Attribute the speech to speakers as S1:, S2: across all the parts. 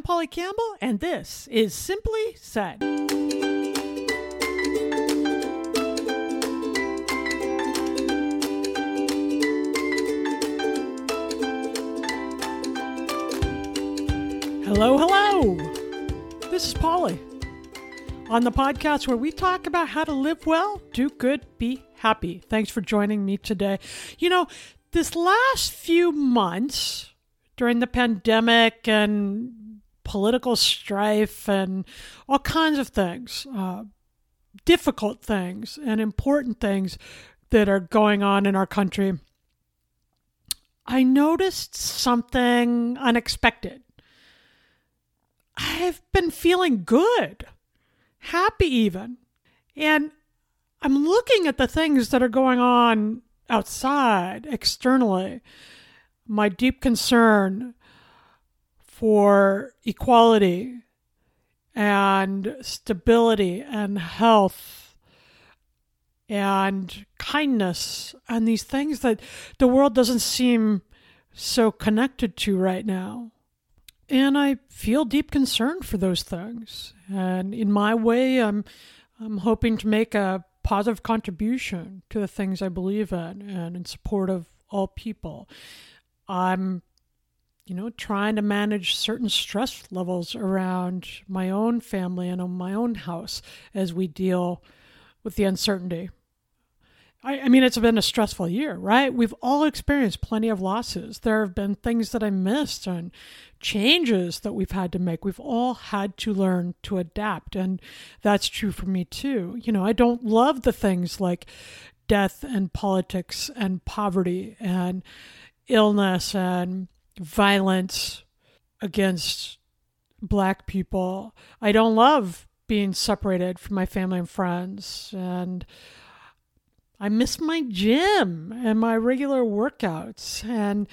S1: I'm Polly Campbell, and this is Simply Said. Hello, hello. This is Polly on the podcast where we talk about how to live well, do good, be happy. Thanks for joining me today. You know, this last few months during the pandemic and political strife and all kinds of things, uh, difficult things and important things that are going on in our country, I noticed something unexpected. I've been feeling good, happy even. And I'm looking at the things that are going on outside, externally. My deep concern for equality and stability and health and kindness and these things that the world doesn't seem so connected to right now. And I feel deep concern for those things. And in my way, I'm I'm hoping to make a positive contribution to the things I believe in and in support of all people. I'm, you know, trying to manage certain stress levels around my own family and on my own house as we deal with the uncertainty I, I mean, it's been a stressful year, right? We've all experienced plenty of losses. There have been things that I missed and changes that we've had to make. We've all had to learn to adapt. And that's true for me too. You know, I don't love the things like death and politics and poverty and illness and violence against black people. I don't love being separated from my family and friends. And I miss my gym and my regular workouts. And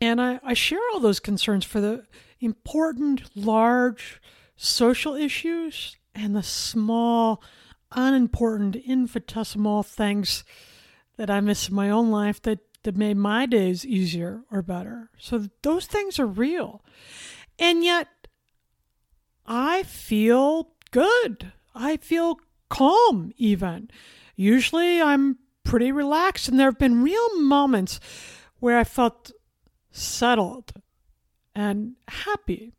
S1: and I, I share all those concerns for the important, large social issues and the small, unimportant, infinitesimal things that I miss in my own life that, that made my days easier or better. So those things are real. And yet, I feel good. I feel calm, even. Usually I'm pretty relaxed, and there have been real moments where I felt settled and happy.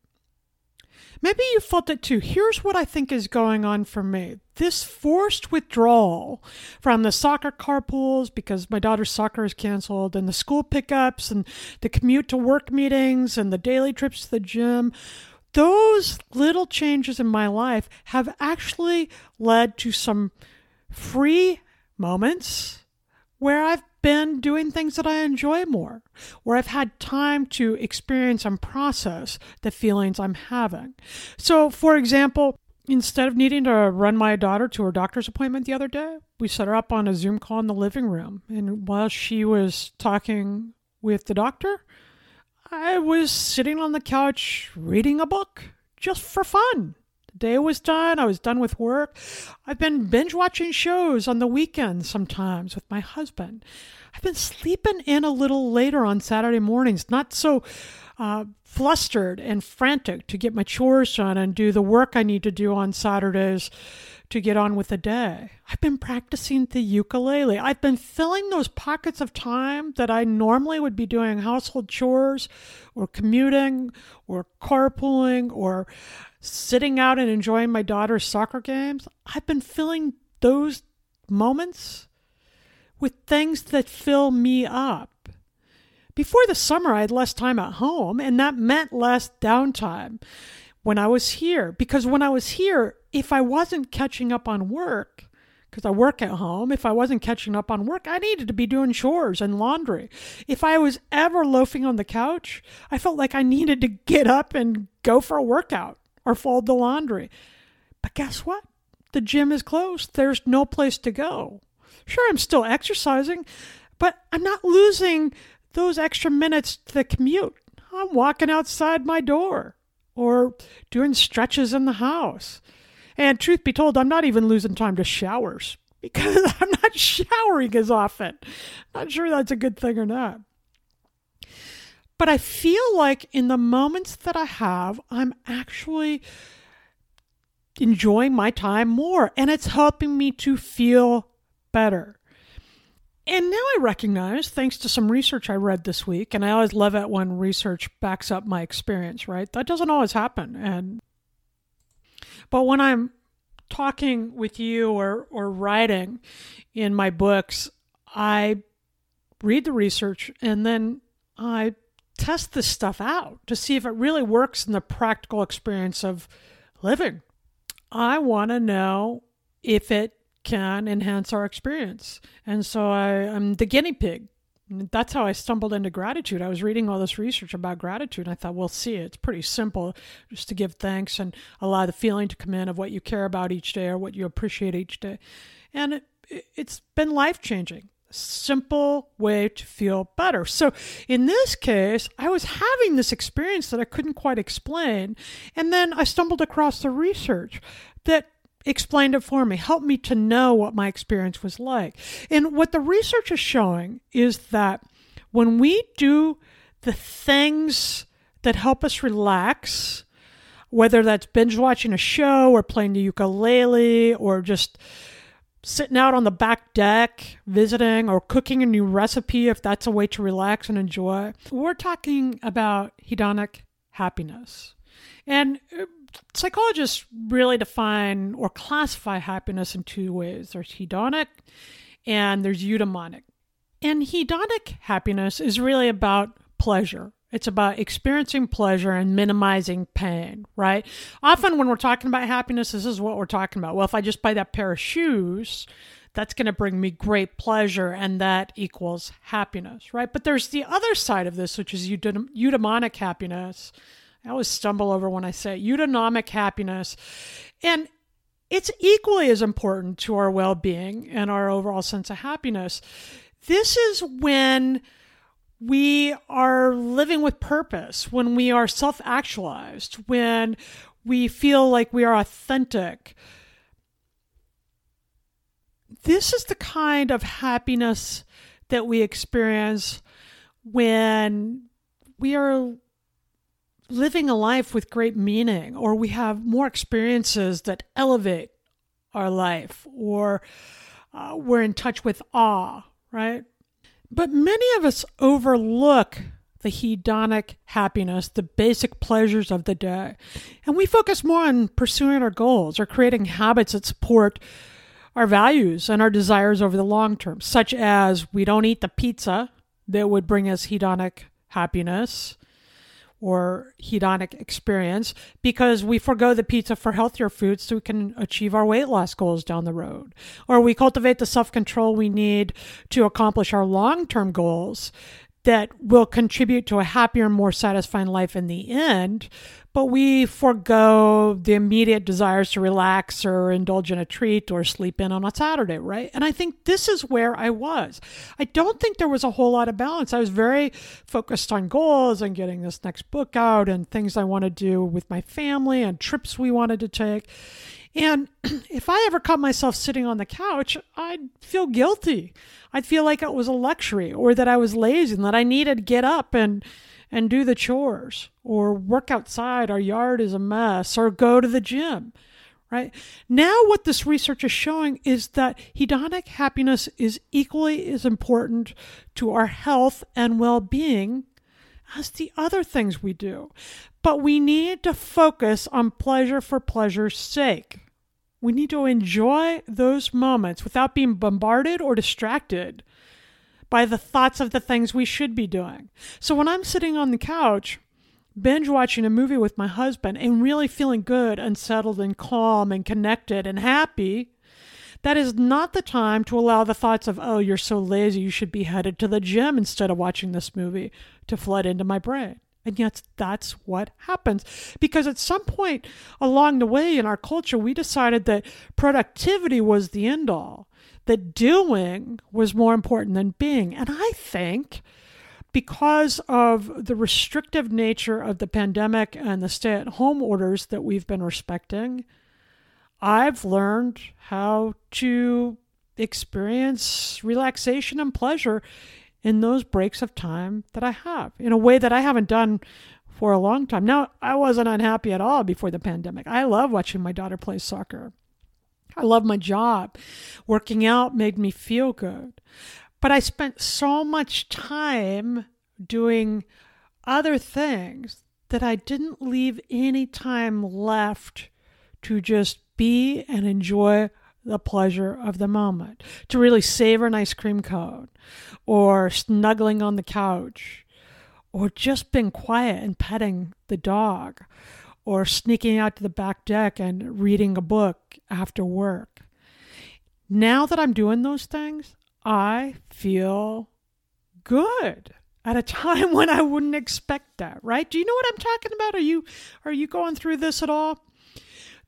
S1: Maybe you felt it too. Here's what I think is going on for me this forced withdrawal from the soccer carpools because my daughter's soccer is canceled, and the school pickups, and the commute to work meetings, and the daily trips to the gym. Those little changes in my life have actually led to some free moments where I've been doing things that I enjoy more, where I've had time to experience and process the feelings I'm having. So, for example, instead of needing to run my daughter to her doctor's appointment the other day, we set her up on a Zoom call in the living room. And while she was talking with the doctor, I was sitting on the couch reading a book just for fun day was done. I was done with work. I've been binge watching shows on the weekends sometimes with my husband. I've been sleeping in a little later on Saturday mornings, not so uh, flustered and frantic to get my chores done and do the work I need to do on Saturdays to get on with the day. I've been practicing the ukulele. I've been filling those pockets of time that I normally would be doing household chores or commuting or carpooling or sitting out and enjoying my daughter's soccer games. I've been filling those moments with things that fill me up. Before the summer, I had less time at home, and that meant less downtime when I was here. Because when I was here, if I wasn't catching up on work, because I work at home, if I wasn't catching up on work, I needed to be doing chores and laundry. If I was ever loafing on the couch, I felt like I needed to get up and go for a workout or fold the laundry. But guess what? The gym is closed. There's no place to go. Sure, I'm still exercising, but I'm not losing those extra minutes to the commute. I'm walking outside my door or doing stretches in the house. And truth be told, I'm not even losing time to showers because I'm not showering as often. Not sure that's a good thing or not. But I feel like in the moments that I have, I'm actually enjoying my time more and it's helping me to feel better. And now I recognize, thanks to some research I read this week, and I always love it when research backs up my experience, right? That doesn't always happen. And but when I'm talking with you or, or writing in my books, I read the research and then I test this stuff out to see if it really works in the practical experience of living. I want to know if it can enhance our experience. And so I, I'm the guinea pig. That's how I stumbled into gratitude. I was reading all this research about gratitude, and I thought, we'll see, it's pretty simple just to give thanks and allow the feeling to come in of what you care about each day or what you appreciate each day. And it, it's been life changing simple way to feel better. So in this case, I was having this experience that I couldn't quite explain. And then I stumbled across the research that explained it for me, helped me to know what my experience was like. And what the research is showing is that when we do the things that help us relax, whether that's binge watching a show or playing the ukulele or just sitting out on the back deck, visiting, or cooking a new recipe if that's a way to relax and enjoy. We're talking about hedonic happiness. And uh, psychologists really define or classify happiness in two ways there's hedonic and there's eudaimonic. And hedonic happiness is really about pleasure. It's about experiencing pleasure and minimizing pain, right? Often when we're talking about happiness, this is what we're talking about. Well, if I just buy that pair of shoes, that's going to bring me great pleasure and that equals happiness, right? But there's the other side of this, which is eudaimonic happiness, I always stumble over when I say eudaimonic happiness. And it's equally as important to our well being and our overall sense of happiness. This is when we are living with purpose, when we are self actualized, when we feel like we are authentic. This is the kind of happiness that we experience when we are living a life with great meaning, or we have more experiences that elevate our life, or uh, we're in touch with awe, right? But many of us overlook the hedonic happiness, the basic pleasures of the day, and we focus more on pursuing our goals or creating habits that support our values and our desires over the long term, such as we don't eat the pizza that would bring us hedonic happiness or hedonic experience because we forego the pizza for healthier foods so we can achieve our weight loss goals down the road. Or we cultivate the self control we need to accomplish our long term goals that will contribute to a happier, more satisfying life in the end, but we forego the immediate desires to relax or indulge in a treat or sleep in on a Saturday, right? And I think this is where I was. I don't think there was a whole lot of balance. I was very focused on goals and getting this next book out and things I want to do with my family and trips we wanted to take. And if I ever caught myself sitting on the couch, I'd feel guilty. I'd feel like it was a luxury or that I was lazy and that I needed to get up and and do the chores or work outside. Our yard is a mess or go to the gym. Right now, what this research is showing is that hedonic happiness is equally as important to our health and well being as the other things we do. But we need to focus on pleasure for pleasure's sake. We need to enjoy those moments without being bombarded or distracted by the thoughts of the things we should be doing. So when I'm sitting on the couch, binge watching a movie with my husband and really feeling good and settled and calm and connected and happy, that is not the time to allow the thoughts of, oh, you're so lazy, you should be headed to the gym instead of watching this movie to flood into my brain. And yet, that's what happens. Because at some point along the way in our culture, we decided that productivity was the end all that doing was more important than being. And I think because of the restrictive nature of the pandemic and the stay at home orders that we've been respecting, I've learned how to experience relaxation and pleasure in those breaks of time that I have in a way that I haven't done for a long time. Now, I wasn't unhappy at all before the pandemic. I love watching my daughter play soccer. I love my job. Working out made me feel good. But I spent so much time doing other things that I didn't leave any time left to just be and enjoy the pleasure of the moment, to really savor an ice cream cone or snuggling on the couch or just being quiet and petting the dog or sneaking out to the back deck and reading a book after work. Now that I'm doing those things, I feel good at a time when I wouldn't expect that, right? Do you know what I'm talking about? Are you are you going through this at all?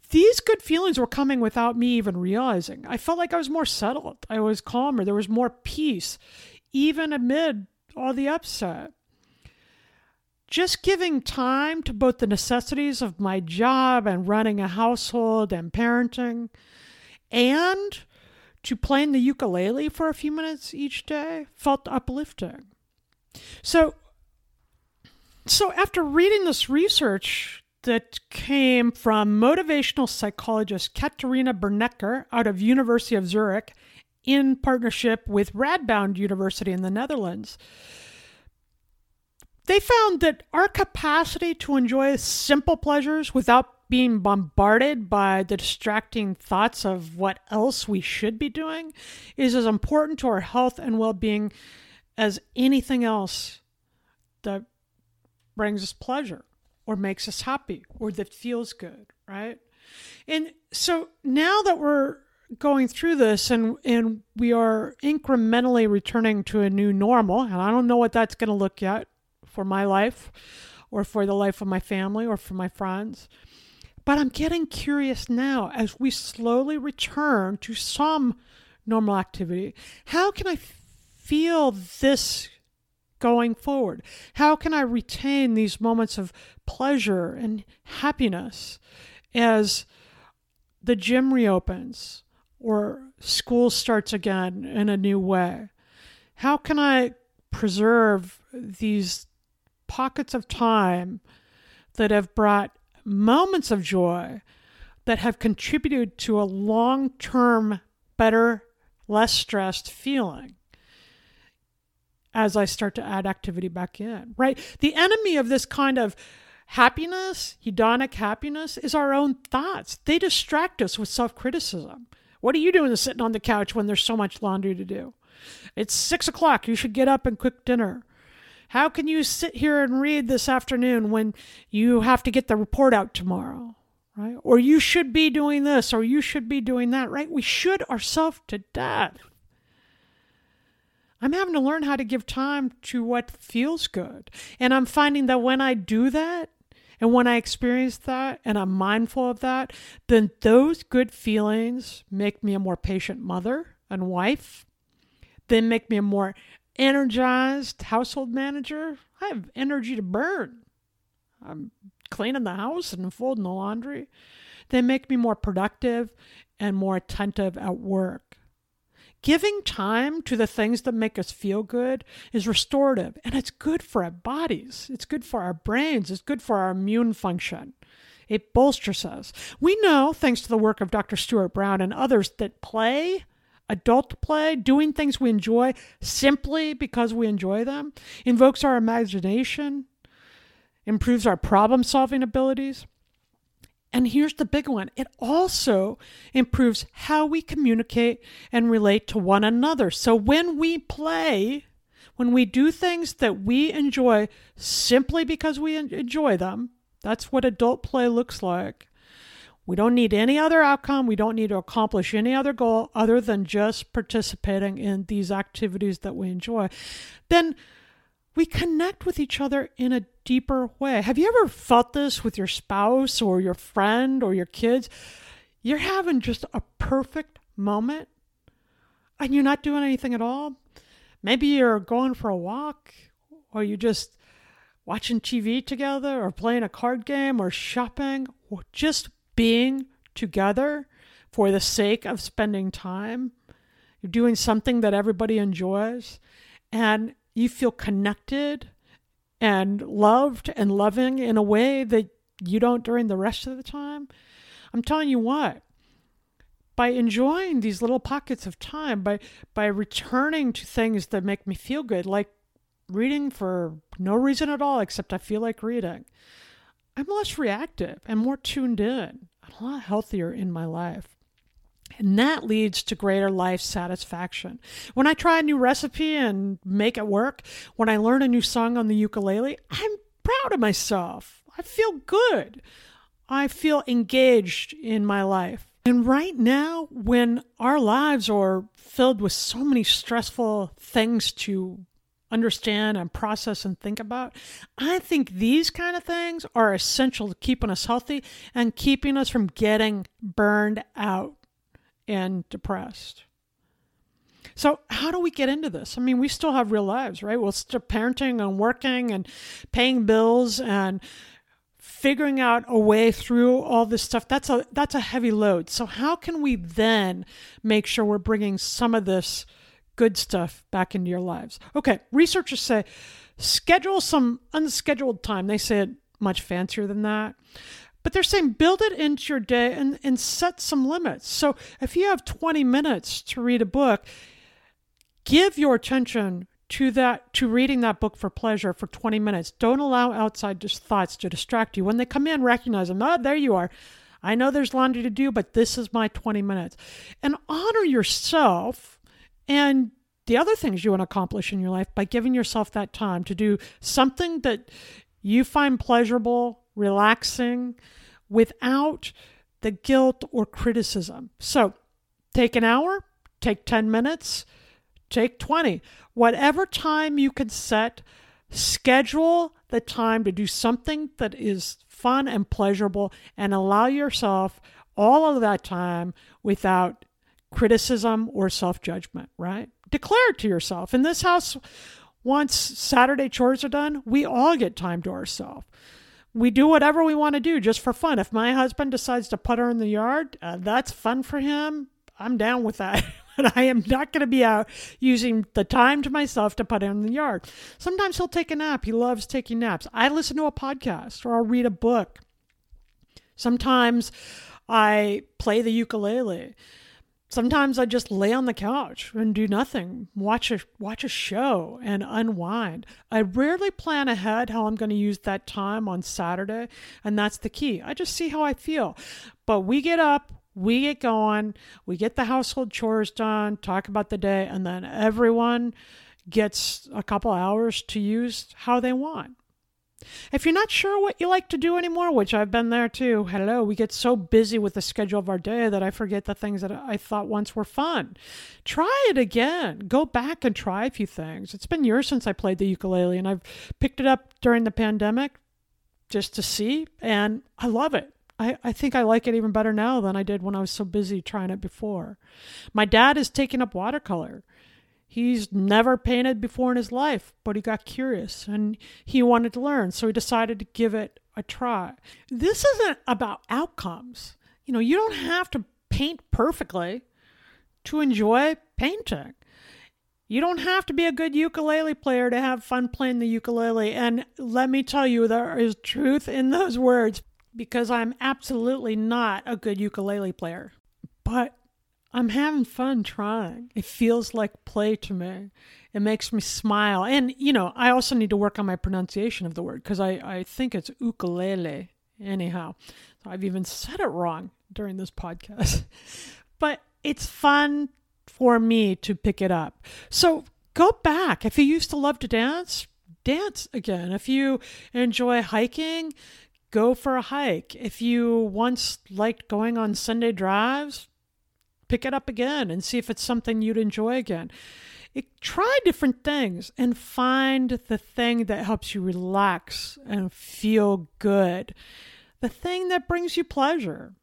S1: These good feelings were coming without me even realizing. I felt like I was more settled. I was calmer. There was more peace, even amid all the upset. Just giving time to both the necessities of my job and running a household and parenting, and to playing the ukulele for a few minutes each day felt uplifting. So, so after reading this research that came from motivational psychologist Katharina Bernecker out of University of Zurich in partnership with Radboud University in the Netherlands, they found that our capacity to enjoy simple pleasures without being bombarded by the distracting thoughts of what else we should be doing is as important to our health and well being as anything else that brings us pleasure or makes us happy or that feels good, right? And so now that we're going through this and and we are incrementally returning to a new normal, and I don't know what that's going to look yet for my life or for the life of my family or for my friends. But I'm getting curious now as we slowly return to some normal activity. How can I feel this going forward? How can I retain these moments of pleasure and happiness as the gym reopens or school starts again in a new way? How can I preserve these pockets of time that have brought moments of joy that have contributed to a long term, better, less stressed feeling? As I start to add activity back in, right? The enemy of this kind of happiness, hedonic happiness, is our own thoughts. They distract us with self criticism. What are you doing sitting on the couch when there's so much laundry to do? It's six o'clock. You should get up and cook dinner. How can you sit here and read this afternoon when you have to get the report out tomorrow? Right? Or you should be doing this or you should be doing that, right? We should ourselves to death. I'm having to learn how to give time to what feels good. And I'm finding that when I do that, and when I experience that and I'm mindful of that, then those good feelings make me a more patient mother and wife, They make me a more energized household manager. I have energy to burn. I'm cleaning the house and folding the laundry. They make me more productive and more attentive at work. Giving time to the things that make us feel good is restorative and it's good for our bodies. It's good for our brains. It's good for our immune function. It bolsters us. We know, thanks to the work of Dr. Stuart Brown and others, that play, adult play, doing things we enjoy simply because we enjoy them, invokes our imagination, improves our problem solving abilities, and here's the big one it also improves how we communicate and relate to one another. So when we play, when we do things that we enjoy simply because we enjoy them, that's what adult play looks like. We don't need any other outcome. We don't need to accomplish any other goal other than just participating in these activities that we enjoy. Then we connect with each other in a deeper way. Have you ever felt this with your spouse or your friend or your kids? You're having just a perfect moment and you're not doing anything at all. Maybe you're going for a walk or you're just watching TV together or playing a card game or shopping or just being together for the sake of spending time. You're doing something that everybody enjoys and you feel connected and loved and loving in a way that you don't during the rest of the time, I'm telling you what, by enjoying these little pockets of time, by by returning to things that make me feel good, like reading for no reason at all except I feel like reading, I'm less reactive and more tuned in, a lot healthier in my life. And that leads to greater life satisfaction. When I try a new recipe and make it work, when I learn a new song on the ukulele, I'm proud of myself. I feel good. I feel engaged in my life. And right now, when our lives are filled with so many stressful things to understand and process and think about, I think these kind of things are essential to keeping us healthy and keeping us from getting burned out and depressed. So, how do we get into this? I mean, we still have real lives, right? We're still parenting and working and paying bills and figuring out a way through all this stuff. That's a that's a heavy load. So, how can we then make sure we're bringing some of this good stuff back into your lives? Okay, researchers say schedule some unscheduled time. They say it much fancier than that. But they're saying build it into your day and, and set some limits. So if you have 20 minutes to read a book, give your attention to that to reading that book for pleasure for 20 minutes. Don't allow outside thoughts to distract you. When they come in, recognize them. Oh, there you are. I know there's laundry to do, but this is my 20 minutes. And honor yourself and the other things you want to accomplish in your life by giving yourself that time to do something that you find pleasurable, relaxing, without the guilt or criticism. So take an hour, take 10 minutes, take 20. Whatever time you can set, schedule the time to do something that is fun and pleasurable and allow yourself all of that time without criticism or self judgment, right? Declare it to yourself. In this house, once Saturday chores are done, we all get time to ourselves we do whatever we want to do just for fun. If my husband decides to put her in the yard, uh, that's fun for him. I'm down with that. but I am not going to be out using the time to myself to put her in the yard. Sometimes he'll take a nap. He loves taking naps. I listen to a podcast or I'll read a book. Sometimes I play the ukulele. Sometimes I just lay on the couch and do nothing, watch a watch a show and unwind. I rarely plan ahead how I'm going to use that time on Saturday, and that's the key. I just see how I feel. But we get up, we get going, we get the household chores done, talk about the day, and then everyone gets a couple hours to use how they want. If you're not sure what you like to do anymore, which I've been there too, hello, we get so busy with the schedule of our day that I forget the things that I thought once were fun. Try it again. Go back and try a few things. It's been years since I played the ukulele, and I've picked it up during the pandemic just to see, and I love it. I, I think I like it even better now than I did when I was so busy trying it before. My dad is taking up watercolor. He's never painted before in his life, but he got curious and he wanted to learn, so he decided to give it a try. This isn't about outcomes. You know, you don't have to paint perfectly to enjoy painting. You don't have to be a good ukulele player to have fun playing the ukulele. And let me tell you, there is truth in those words because I'm absolutely not a good ukulele player. But I'm having fun trying. It feels like play to me. It makes me smile. And, you know, I also need to work on my pronunciation of the word because I, I think it's ukulele. Anyhow, I've even said it wrong during this podcast. but it's fun for me to pick it up. So go back. If you used to love to dance, dance again. If you enjoy hiking, go for a hike. If you once liked going on Sunday drives, pick it up again and see if it's something you'd enjoy again. It, try different things and find the thing that helps you relax and feel good, the thing that brings you pleasure.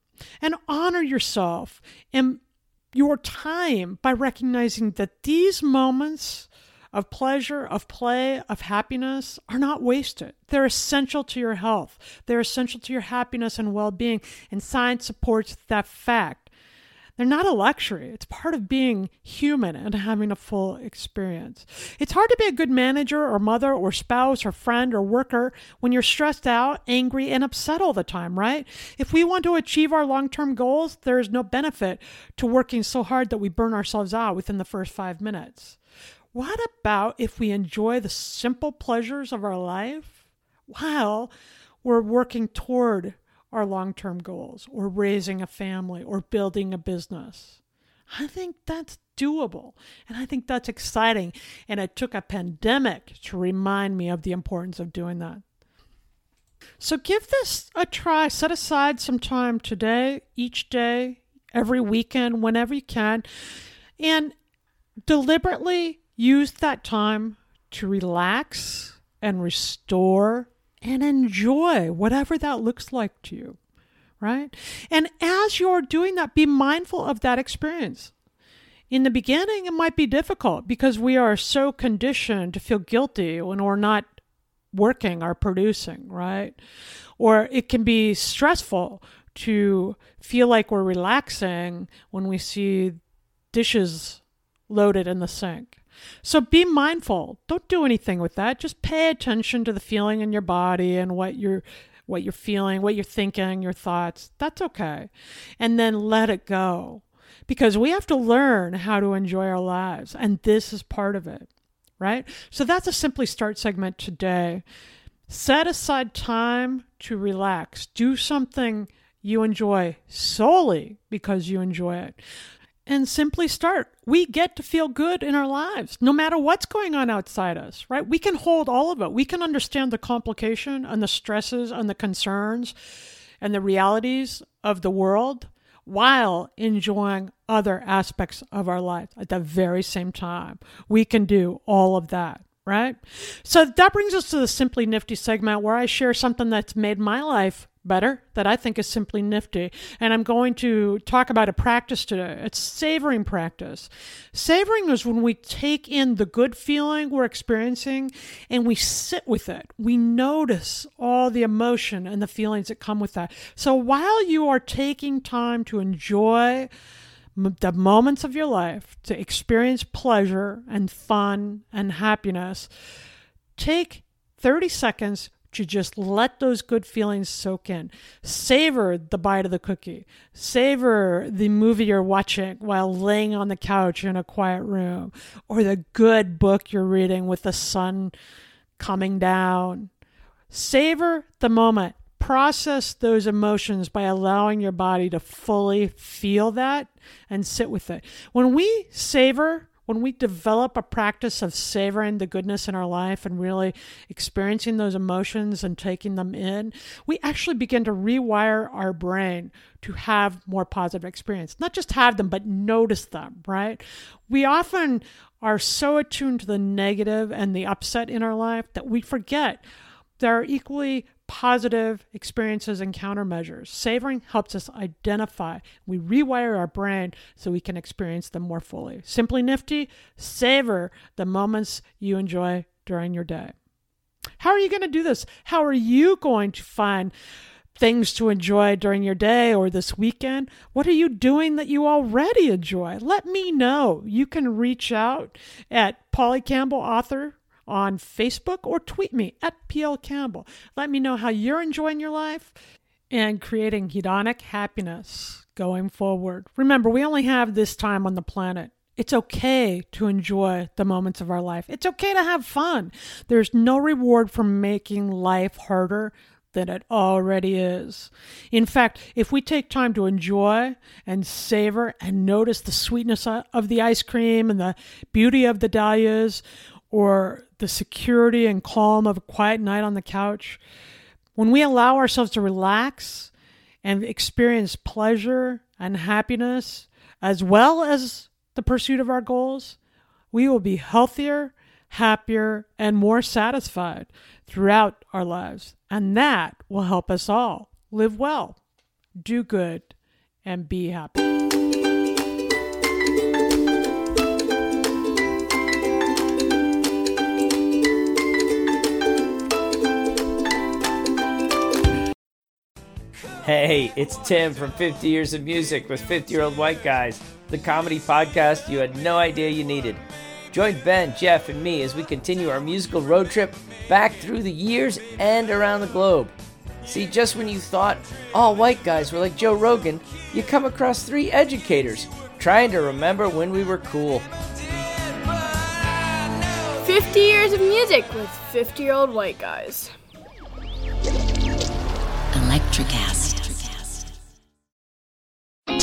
S1: And honor yourself and your time by recognizing that these moments of pleasure, of play, of happiness are not wasted. They're essential to your health. They're essential to your happiness and well being. And science supports that fact. They're not a luxury. It's part of being human and having a full experience. It's hard to be a good manager or mother or spouse or friend or worker when you're stressed out, angry, and upset all the time, right? If we want to achieve our long term goals, there is no benefit to working so hard that we burn ourselves out within the first five minutes. What about if we enjoy the simple pleasures of our life while we're working toward our long term goals or raising a family or building a business. I think that's doable and I think that's exciting. And it took a pandemic to remind me of the importance of doing that. So give this a try. Set aside some time today, each day, every weekend, whenever you can, and deliberately use that time to relax and restore and enjoy whatever that looks like to you, right? And as you're doing that, be mindful of that experience. In the beginning, it might be difficult because we are so conditioned to feel guilty when we're not working or producing, right? Or it can be stressful to feel like we're relaxing when we see dishes loaded in the sink. So be mindful. Don't do anything with that. Just pay attention to the feeling in your body and what you're what you're feeling, what you're thinking, your thoughts. That's okay. And then let it go. Because we have to learn how to enjoy our lives, and this is part of it, right? So that's a simply start segment today. Set aside time to relax. Do something you enjoy solely because you enjoy it and simply start. We get to feel good in our lives, no matter what's going on outside us, right? We can hold all of it. We can understand the complication and the stresses and the concerns and the realities of the world while enjoying other aspects of our life at the very same time. We can do all of that right? So that brings us to the Simply Nifty segment where I share something that's made my life better that I think is simply nifty. And I'm going to talk about a practice today. It's savoring practice. Savoring is when we take in the good feeling we're experiencing and we sit with it. We notice all the emotion and the feelings that come with that. So while you are taking time to enjoy the moments of your life, to experience pleasure and fun and happiness, take 30 seconds to just let those good feelings soak in. Savor the bite of the cookie. Savor the movie you're watching while laying on the couch in a quiet room, or the good book you're reading with the sun coming down. Savor the moment. Process those emotions by allowing your body to fully feel that and sit with it. When we savor when we develop a practice of savoring the goodness in our life and really experiencing those emotions and taking them in, we actually begin to rewire our brain to have more positive experience. Not just have them, but notice them, right? We often are so attuned to the negative and the upset in our life that we forget there are equally positive experiences and countermeasures. Savoring helps us identify. We rewire our brain so we can experience them more fully. Simply nifty, savor the moments you enjoy during your day. How are you going to do this? How are you going to find things to enjoy during your day or this weekend? What are you doing that you already enjoy? Let me know. You can reach out at Polly Campbell Author on Facebook or tweet me at PL Campbell. Let me know how you're enjoying your life and creating hedonic happiness going forward. Remember, we only have this time on the planet. It's okay to enjoy the moments of our life. It's okay to have fun. There's no reward for making life harder than it already is. In fact, if we take time to enjoy and savor and notice the sweetness of the ice cream and the beauty of the dahlias, or the security and calm of a quiet night on the couch, when we allow ourselves to relax and experience pleasure and happiness, as well as the pursuit of our goals, we will be healthier, happier, and more satisfied throughout our lives. And that will help us all live well, do good, and be happy.
S2: Hey, it's Tim from 50 Years of Music with 50 Year Old White Guys, the comedy podcast you had no idea you needed. Join Ben, Jeff, and me as we continue our musical road trip back through the years and around the globe. See, just when you thought all white guys were like Joe Rogan, you come across three educators trying to remember when we were cool.
S3: 50 years of music with 50 year old white guys.